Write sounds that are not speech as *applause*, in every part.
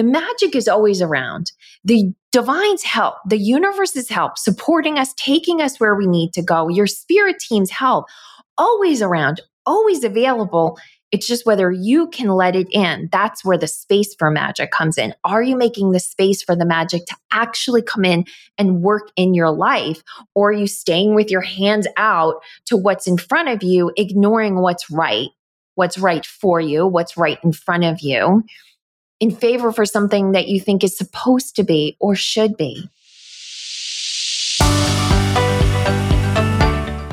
the magic is always around. The divine's help, the universe's help, supporting us, taking us where we need to go, your spirit team's help, always around, always available. It's just whether you can let it in. That's where the space for magic comes in. Are you making the space for the magic to actually come in and work in your life? Or are you staying with your hands out to what's in front of you, ignoring what's right, what's right for you, what's right in front of you, in favor for something that you think is supposed to be or should be?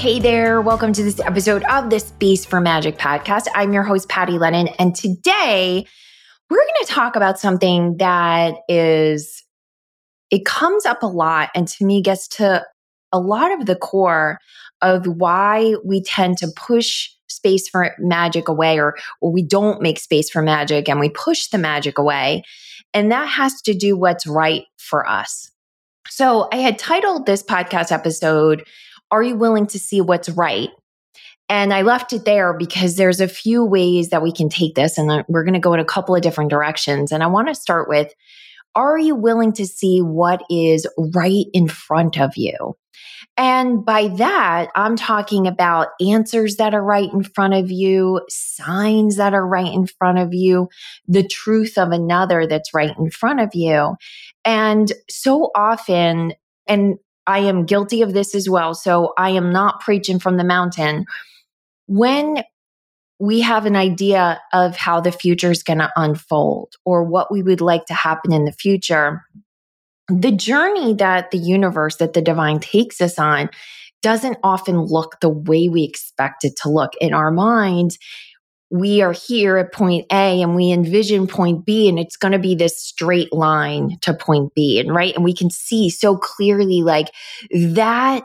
Hey there, welcome to this episode of the Space for Magic podcast. I'm your host, Patty Lennon, and today we're going to talk about something that is, it comes up a lot and to me gets to a lot of the core of why we tend to push space for magic away or, or we don't make space for magic and we push the magic away. And that has to do what's right for us. So I had titled this podcast episode, are you willing to see what's right? And I left it there because there's a few ways that we can take this, and uh, we're going to go in a couple of different directions. And I want to start with Are you willing to see what is right in front of you? And by that, I'm talking about answers that are right in front of you, signs that are right in front of you, the truth of another that's right in front of you. And so often, and I am guilty of this as well. So I am not preaching from the mountain. When we have an idea of how the future is going to unfold or what we would like to happen in the future, the journey that the universe, that the divine takes us on, doesn't often look the way we expect it to look in our minds we are here at point A and we envision point B and it's going to be this straight line to point B and right and we can see so clearly like that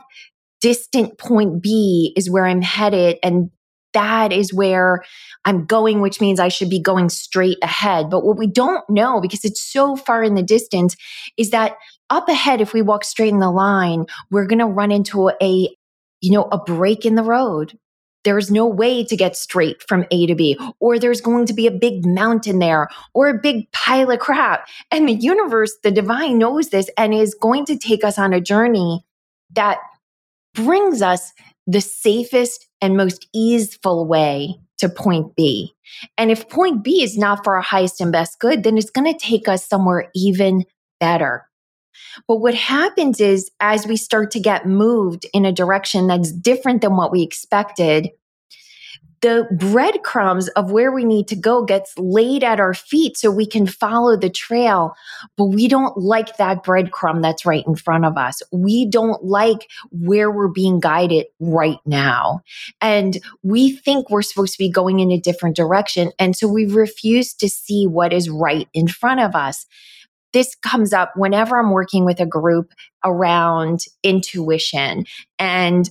distant point B is where I'm headed and that is where I'm going which means I should be going straight ahead. But what we don't know because it's so far in the distance is that up ahead if we walk straight in the line we're going to run into a you know a break in the road there's no way to get straight from A to B, or there's going to be a big mountain there, or a big pile of crap. And the universe, the divine knows this and is going to take us on a journey that brings us the safest and most easeful way to point B. And if point B is not for our highest and best good, then it's going to take us somewhere even better. But what happens is as we start to get moved in a direction that's different than what we expected, the breadcrumbs of where we need to go gets laid at our feet so we can follow the trail. But we don't like that breadcrumb that's right in front of us. We don't like where we're being guided right now. And we think we're supposed to be going in a different direction. And so we refuse to see what is right in front of us this comes up whenever I'm working with a group around intuition and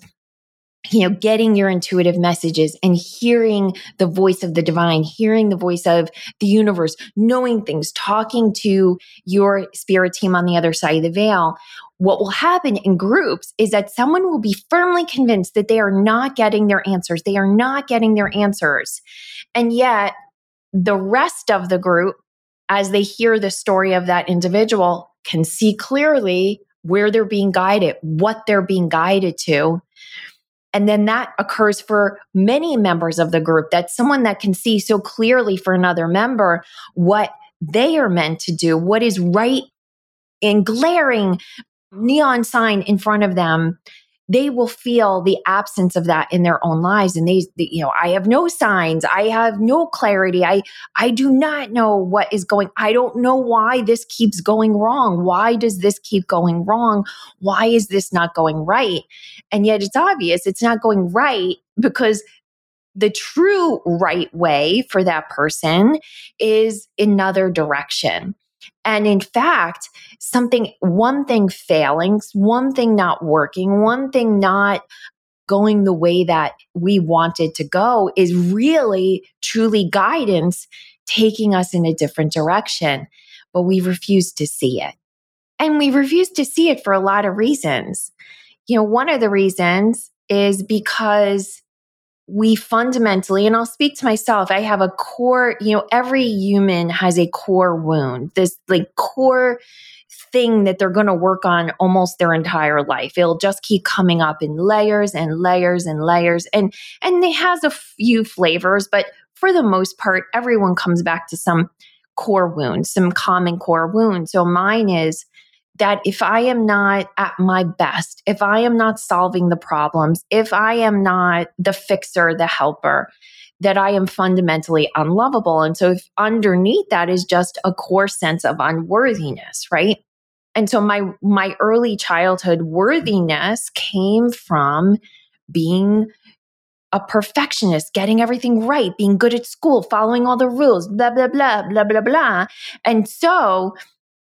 you know, getting your intuitive messages and hearing the voice of the divine, hearing the voice of the universe, knowing things, talking to your spirit team on the other side of the veil. What will happen in groups is that someone will be firmly convinced that they are not getting their answers. They are not getting their answers. And yet, the rest of the group as they hear the story of that individual, can see clearly where they're being guided, what they're being guided to. And then that occurs for many members of the group. that someone that can see so clearly for another member what they are meant to do, what is right in glaring neon sign in front of them they will feel the absence of that in their own lives. And they, you know i have no signs. I have no clarity. I i do not know what is going i don't know why this keeps going wrong. Why does this keep going wrong? Why is this not going right? And yet it's obvious it's not going right because the true right way for that person is another direction. And in fact, something, one thing failing, one thing not working, one thing not going the way that we wanted to go is really truly guidance taking us in a different direction. But we refuse to see it. And we refuse to see it for a lot of reasons. You know, one of the reasons is because we fundamentally, and I'll speak to myself, I have a core, you know, every human has a core wound, this like core thing that they're going to work on almost their entire life. It'll just keep coming up in layers and layers and layers. And, and it has a few flavors, but for the most part, everyone comes back to some core wound, some common core wound. So mine is that if I am not at my best, if I am not solving the problems, if I am not the fixer, the helper, that I am fundamentally unlovable. And so if underneath that is just a core sense of unworthiness, right? And so my my early childhood worthiness came from being a perfectionist, getting everything right, being good at school, following all the rules, blah, blah, blah, blah, blah, blah. And so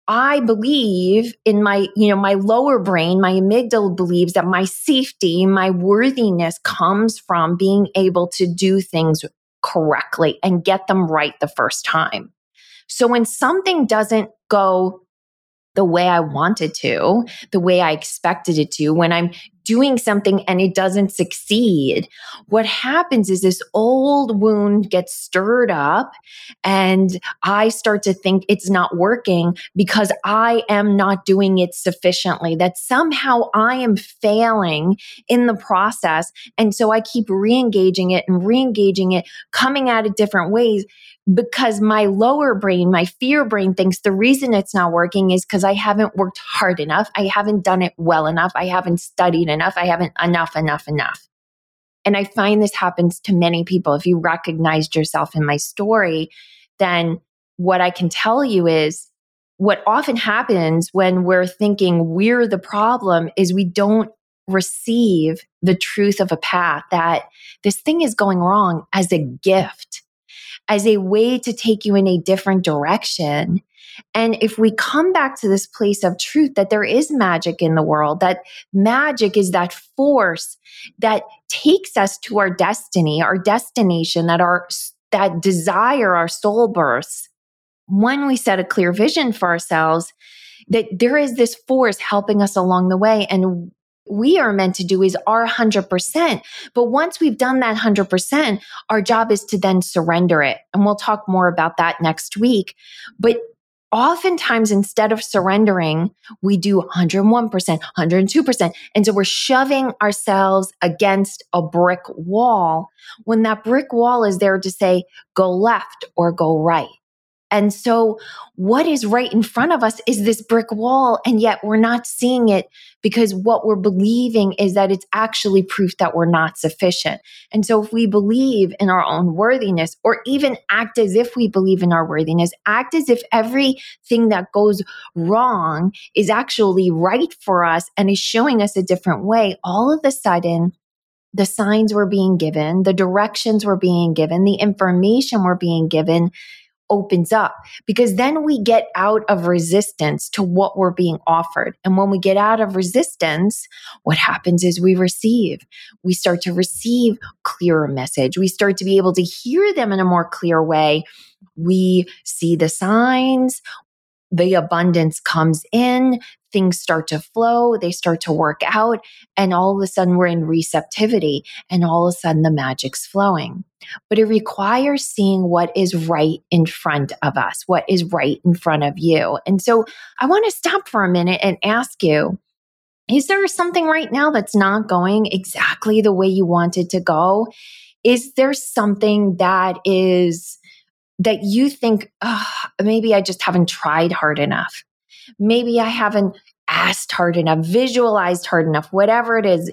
I believe in my, you know, my lower brain, my amygdala believes that my safety, my worthiness comes from being able to do things correctly and get them right the first time. So when something doesn't go the way I wanted to, the way I expected it to, when I'm doing something and it doesn't succeed, what happens is this old wound gets stirred up and I start to think it's not working because I am not doing it sufficiently, that somehow I am failing in the process. And so I keep re engaging it and re engaging it, coming at it different ways because my lower brain, my fear brain thinks the reason it's not working is because I haven't worked hard enough. I haven't done it well enough. I haven't studied enough. I haven't enough, enough, enough. And I find this happens to many people. If you recognized yourself in my story, then what I can tell you is what often happens when we're thinking we're the problem is we don't receive the truth of a path that this thing is going wrong as a gift as a way to take you in a different direction. And if we come back to this place of truth that there is magic in the world, that magic is that force that takes us to our destiny, our destination, that our that desire, our soul births, when we set a clear vision for ourselves, that there is this force helping us along the way. And we are meant to do is our 100%. But once we've done that 100%, our job is to then surrender it. And we'll talk more about that next week. But oftentimes, instead of surrendering, we do 101%, 102%. And so we're shoving ourselves against a brick wall when that brick wall is there to say, go left or go right. And so, what is right in front of us is this brick wall, and yet we're not seeing it because what we're believing is that it's actually proof that we're not sufficient. And so, if we believe in our own worthiness, or even act as if we believe in our worthiness, act as if everything that goes wrong is actually right for us and is showing us a different way, all of a sudden, the signs were being given, the directions were being given, the information were being given opens up because then we get out of resistance to what we're being offered. And when we get out of resistance, what happens is we receive. We start to receive clearer message. We start to be able to hear them in a more clear way. We see the signs the abundance comes in, things start to flow, they start to work out, and all of a sudden we're in receptivity, and all of a sudden the magic's flowing. But it requires seeing what is right in front of us, what is right in front of you. And so I want to stop for a minute and ask you is there something right now that's not going exactly the way you want it to go? Is there something that is that you think, oh, maybe I just haven't tried hard enough. Maybe I haven't asked hard enough, visualized hard enough, whatever it is,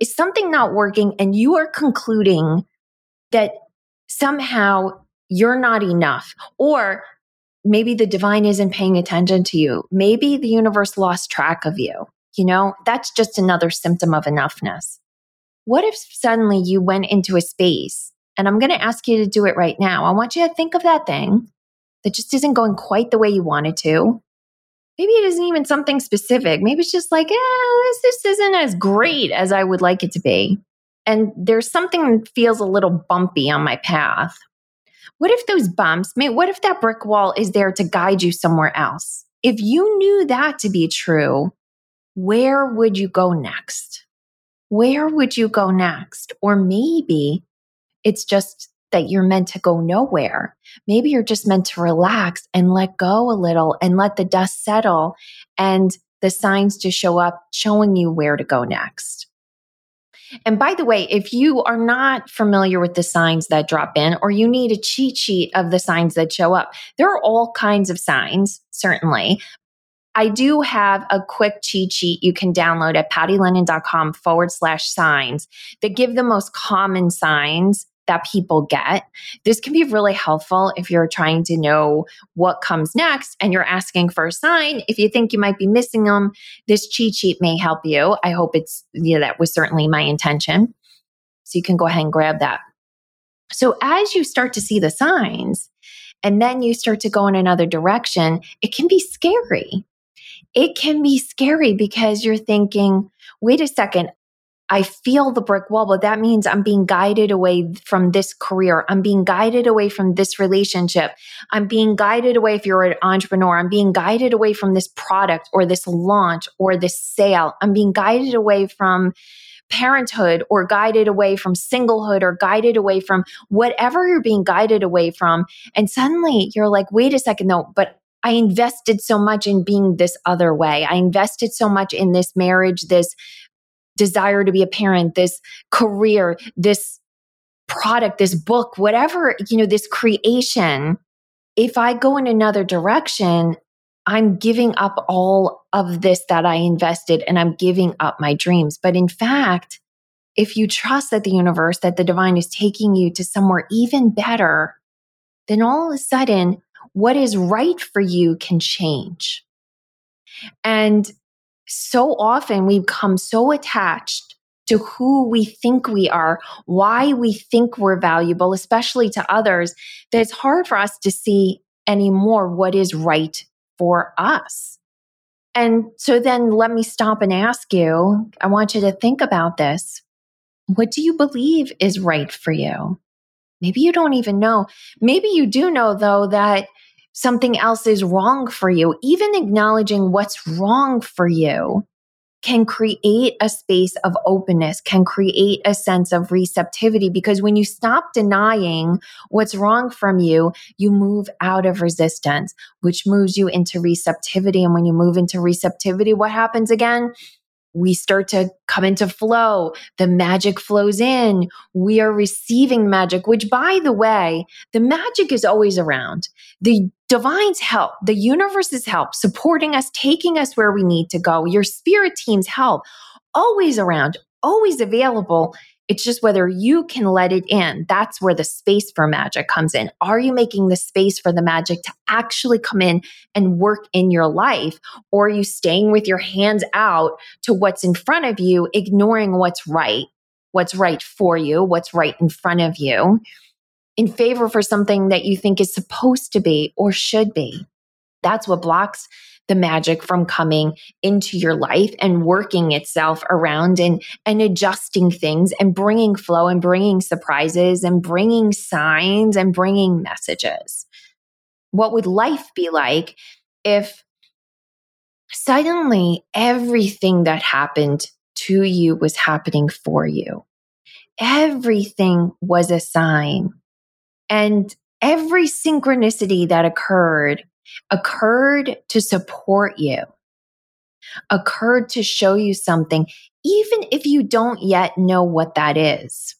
is something not working and you are concluding that somehow you're not enough or maybe the divine isn't paying attention to you. Maybe the universe lost track of you. You know, that's just another symptom of enoughness. What if suddenly you went into a space And I'm going to ask you to do it right now. I want you to think of that thing that just isn't going quite the way you want it to. Maybe it isn't even something specific. Maybe it's just like, eh, this, this isn't as great as I would like it to be. And there's something that feels a little bumpy on my path. What if those bumps, what if that brick wall is there to guide you somewhere else? If you knew that to be true, where would you go next? Where would you go next? Or maybe it's just that you're meant to go nowhere. Maybe you're just meant to relax and let go a little and let the dust settle and the signs to show up showing you where to go next. And by the way, if you are not familiar with the signs that drop in, or you need a cheat sheet of the signs that show up, there are all kinds of signs, certainly. I do have a quick cheat sheet you can download at pattylennon.com forward slash signs that give the most common signs that people get. This can be really helpful if you're trying to know what comes next and you're asking for a sign. If you think you might be missing them, this cheat sheet may help you. I hope it's, you know, that was certainly my intention. So you can go ahead and grab that. So as you start to see the signs, and then you start to go in another direction, it can be scary. It can be scary because you're thinking, wait a second, I feel the brick wall, but that means I'm being guided away from this career. I'm being guided away from this relationship. I'm being guided away if you're an entrepreneur. I'm being guided away from this product or this launch or this sale. I'm being guided away from parenthood or guided away from singlehood or guided away from whatever you're being guided away from. And suddenly you're like, wait a second, though, but I invested so much in being this other way. I invested so much in this marriage, this desire to be a parent, this career, this product, this book, whatever, you know, this creation, if I go in another direction, I'm giving up all of this that I invested and I'm giving up my dreams. But in fact, if you trust that the universe, that the divine is taking you to somewhere even better, then all of a sudden, what is right for you can change. And so often we become so attached to who we think we are, why we think we're valuable, especially to others, that it's hard for us to see anymore what is right for us. And so then let me stop and ask you I want you to think about this. What do you believe is right for you? Maybe you don't even know. Maybe you do know, though, that something else is wrong for you, even acknowledging what's wrong for you can create a space of openness, can create a sense of receptivity. Because when you stop denying what's wrong from you, you move out of resistance, which moves you into receptivity. And when you move into receptivity, what happens again? we start to come into flow. The magic flows in. We are receiving magic, which, by the way, the magic is always around. The divine's help, the universe's help, supporting us, taking us where we need to go. Your spirit team's help, always around, always available. It's just whether you can let it in. That's where the space for magic comes in. Are you making the space for the magic to actually come in and work in your life? Or are you staying with your hands out to what's in front of you, ignoring what's right, what's right for you, what's right in front of you, in favor for something that you think is supposed to be or should be? That's what blocks the magic from coming into your life and working itself around and, and adjusting things and bringing flow and bringing surprises and bringing signs and bringing messages. What would life be like if suddenly everything that happened to you was happening for you? Everything was a sign. And every synchronicity that occurred occurred to support you, occurred to show you something, even if you don't yet know what that is.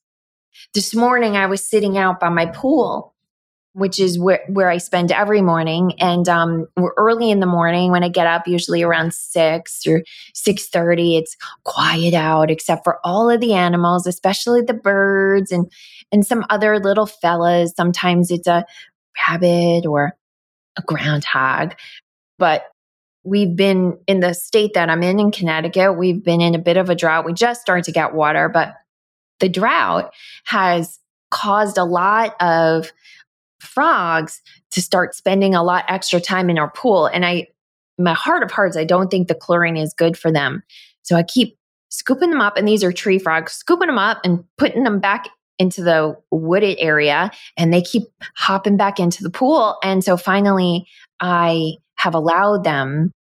This morning, I was sitting out by my pool, which is where, where I spend every morning. And um, we're early in the morning when I get up, usually around six or six thirty. It's quiet out, except for all of the animals, especially the birds and and some other little fellas. Sometimes it's a rabbit or a groundhog. But we've been in the state that I'm in, in Connecticut, we've been in a bit of a drought. We just started to get water, but the drought has caused a lot of frogs to start spending a lot extra time in our pool. And I, my heart of hearts, I don't think the chlorine is good for them. So I keep scooping them up, and these are tree frogs, scooping them up and putting them back into the wooded area, and they keep hopping back into the pool. And so finally, I have allowed them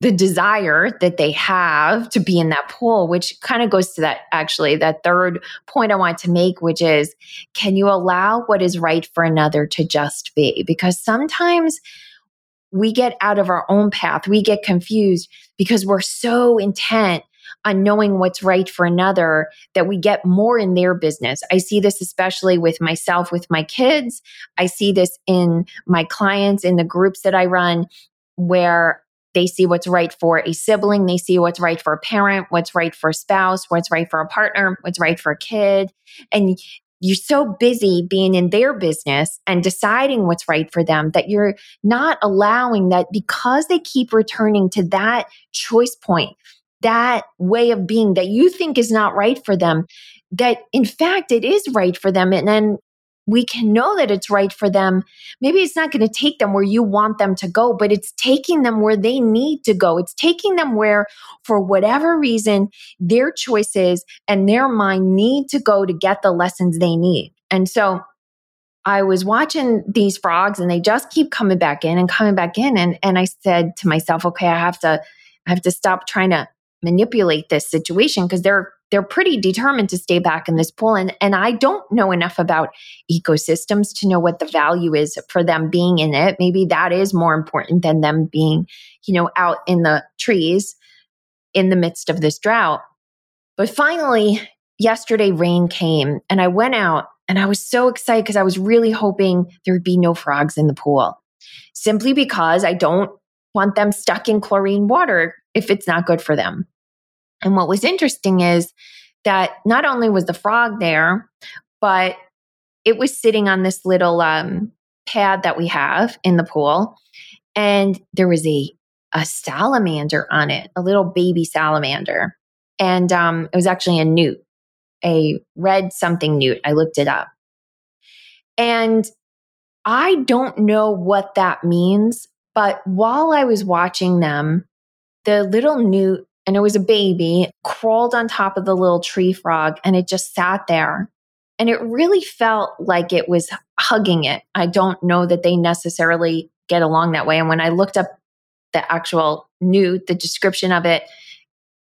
the desire that they have to be in that pool, which kind of goes to that actually, that third point I want to make, which is can you allow what is right for another to just be? Because sometimes we get out of our own path, we get confused because we're so intent on knowing what's right for another that we get more in their business. I see this especially with myself, with my kids. I see this in my clients, in the groups that I run, where they see what's right for a sibling. They see what's right for a parent, what's right for a spouse, what's right for a partner, what's right for a kid. And you're so busy being in their business and deciding what's right for them that you're not allowing that because they keep returning to that choice point, that way of being that you think is not right for them, that in fact it is right for them. And then we can know that it's right for them. Maybe it's not going to take them where you want them to go, but it's taking them where they need to go. It's taking them where, for whatever reason, their choices and their mind need to go to get the lessons they need. And so I was watching these frogs and they just keep coming back in and coming back in. And, and I said to myself, okay, I have to, I have to stop trying to manipulate this situation because they're they're pretty determined to stay back in this pool. And and I don't know enough about ecosystems to know what the value is for them being in it. Maybe that is more important than them being you know out in the trees in the midst of this drought. But finally yesterday rain came and I went out and I was so excited because I was really hoping there would be no frogs in the pool. Simply because I don't want them stuck in chlorine water if it's not good for them. And what was interesting is that not only was the frog there, but it was sitting on this little um, pad that we have in the pool. And there was a, a salamander on it, a little baby salamander. And um, it was actually a newt, a red something newt. I looked it up. And I don't know what that means, but while I was watching them, the little newt, and it was a baby, crawled on top of the little tree frog and it just sat there. And it really felt like it was hugging it. I don't know that they necessarily get along that way. And when I looked up the actual newt, the description of it,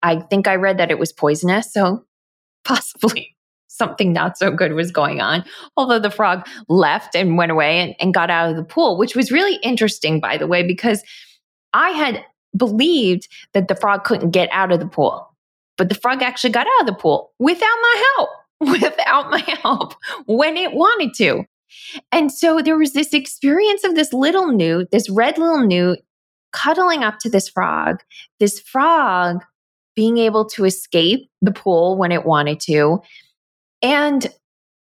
I think I read that it was poisonous. So *laughs* possibly something not so good was going on. Although the frog left and went away and, and got out of the pool, which was really interesting, by the way, because I had believed that the frog couldn't get out of the pool. But the frog actually got out of the pool without my help, *laughs* without my help when it wanted to. And so there was this experience of this little newt, this red little newt cuddling up to this frog, this frog being able to escape the pool when it wanted to. And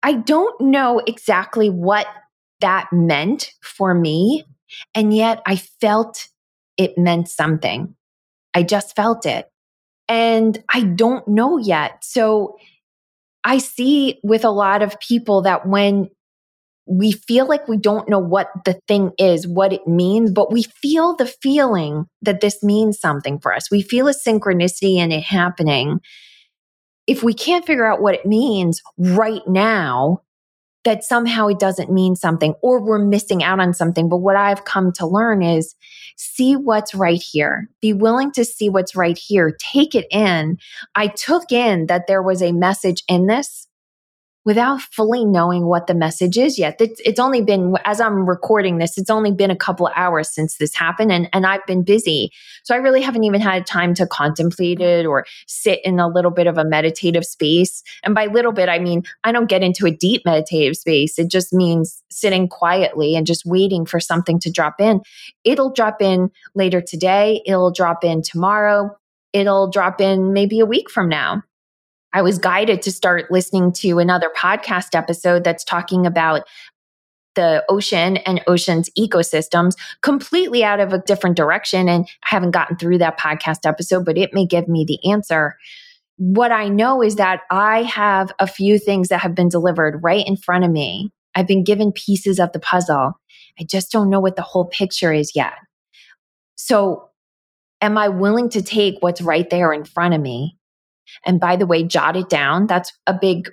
I don't know exactly what that meant for me. And yet I felt it meant something. I just felt it. And I don't know yet. So I see with a lot of people that when we feel like we don't know what the thing is, what it means, but we feel the feeling that this means something for us. We feel a synchronicity in it happening. If we can't figure out what it means right now, that somehow it doesn't mean something or we're missing out on something. But what I've come to learn is see what's right here. Be willing to see what's right here. Take it in. I took in that there was a message in this without fully knowing what the message is yet. It's, it's, only been, as I'm recording this, it's only been a couple of hours since this happened and, and I've been busy. So I really haven't even had time to contemplate it or sit in a little bit of a meditative space. And by little bit, I mean, I don't get into a deep meditative space. It just means sitting quietly and just waiting for something to drop in. It'll drop in later today. It'll drop in tomorrow. It'll drop in maybe a week from now. I was guided to start listening to another podcast episode that's talking about the ocean and ocean's ecosystems completely out of a different direction. And I haven't gotten through that podcast episode, but it may give me the answer. what I know is that I have a few things that have been delivered right in front of me. I've been given pieces of the puzzle. I just don't know what the whole picture is yet. So, am I willing to take what's right there in front of me? And by the way, jot it down. That's a big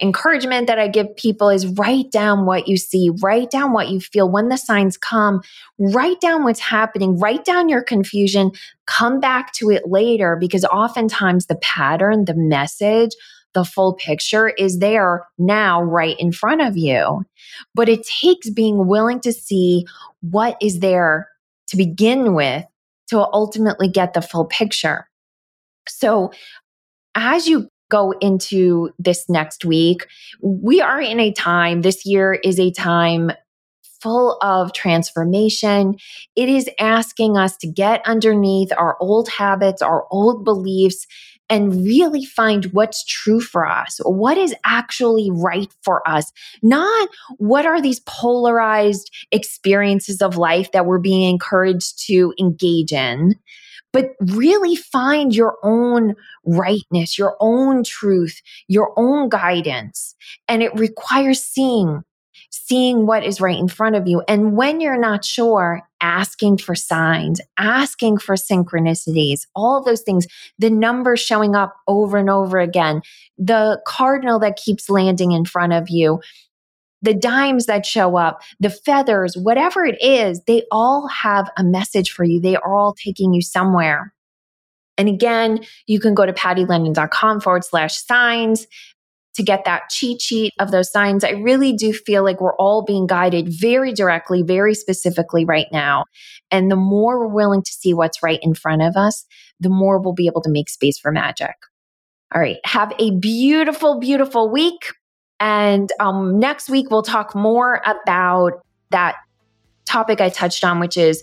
encouragement that I give people is write down what you see, write down what you feel when the signs come, write down what's happening, write down your confusion, come back to it later because oftentimes the pattern, the message, the full picture is there now right in front of you. But it takes being willing to see what is there to begin with to ultimately get the full picture. So as you go into this next week, we are in a time, this year is a time full of transformation. It is asking us to get underneath our old habits, our old beliefs, and really find what's true for us, what is actually right for us, not what are these polarized experiences of life that we're being encouraged to engage in but really find your own rightness, your own truth, your own guidance. And it requires seeing, seeing what is right in front of you. And when you're not sure, asking for signs, asking for synchronicities, all those things, the numbers showing up over and over again, the cardinal that keeps landing in front of you, the dimes that show up, the feathers, whatever it is, they all have a message for you. They are all taking you somewhere. And again, you can go to pattylennon.com forward slash signs to get that cheat sheet of those signs. I really do feel like we're all being guided very directly, very specifically right now. And the more we're willing to see what's right in front of us, the more we'll be able to make space for magic. All right. Have a beautiful, beautiful week. And um, next week, we'll talk more about that topic I touched on, which is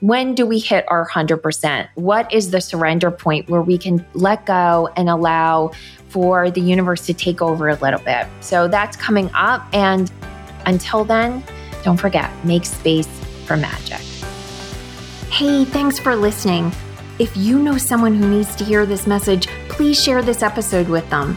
when do we hit our 100%? What is the surrender point where we can let go and allow for the universe to take over a little bit? So that's coming up. And until then, don't forget, make space for magic. Hey, thanks for listening. If you know someone who needs to hear this message, please share this episode with them.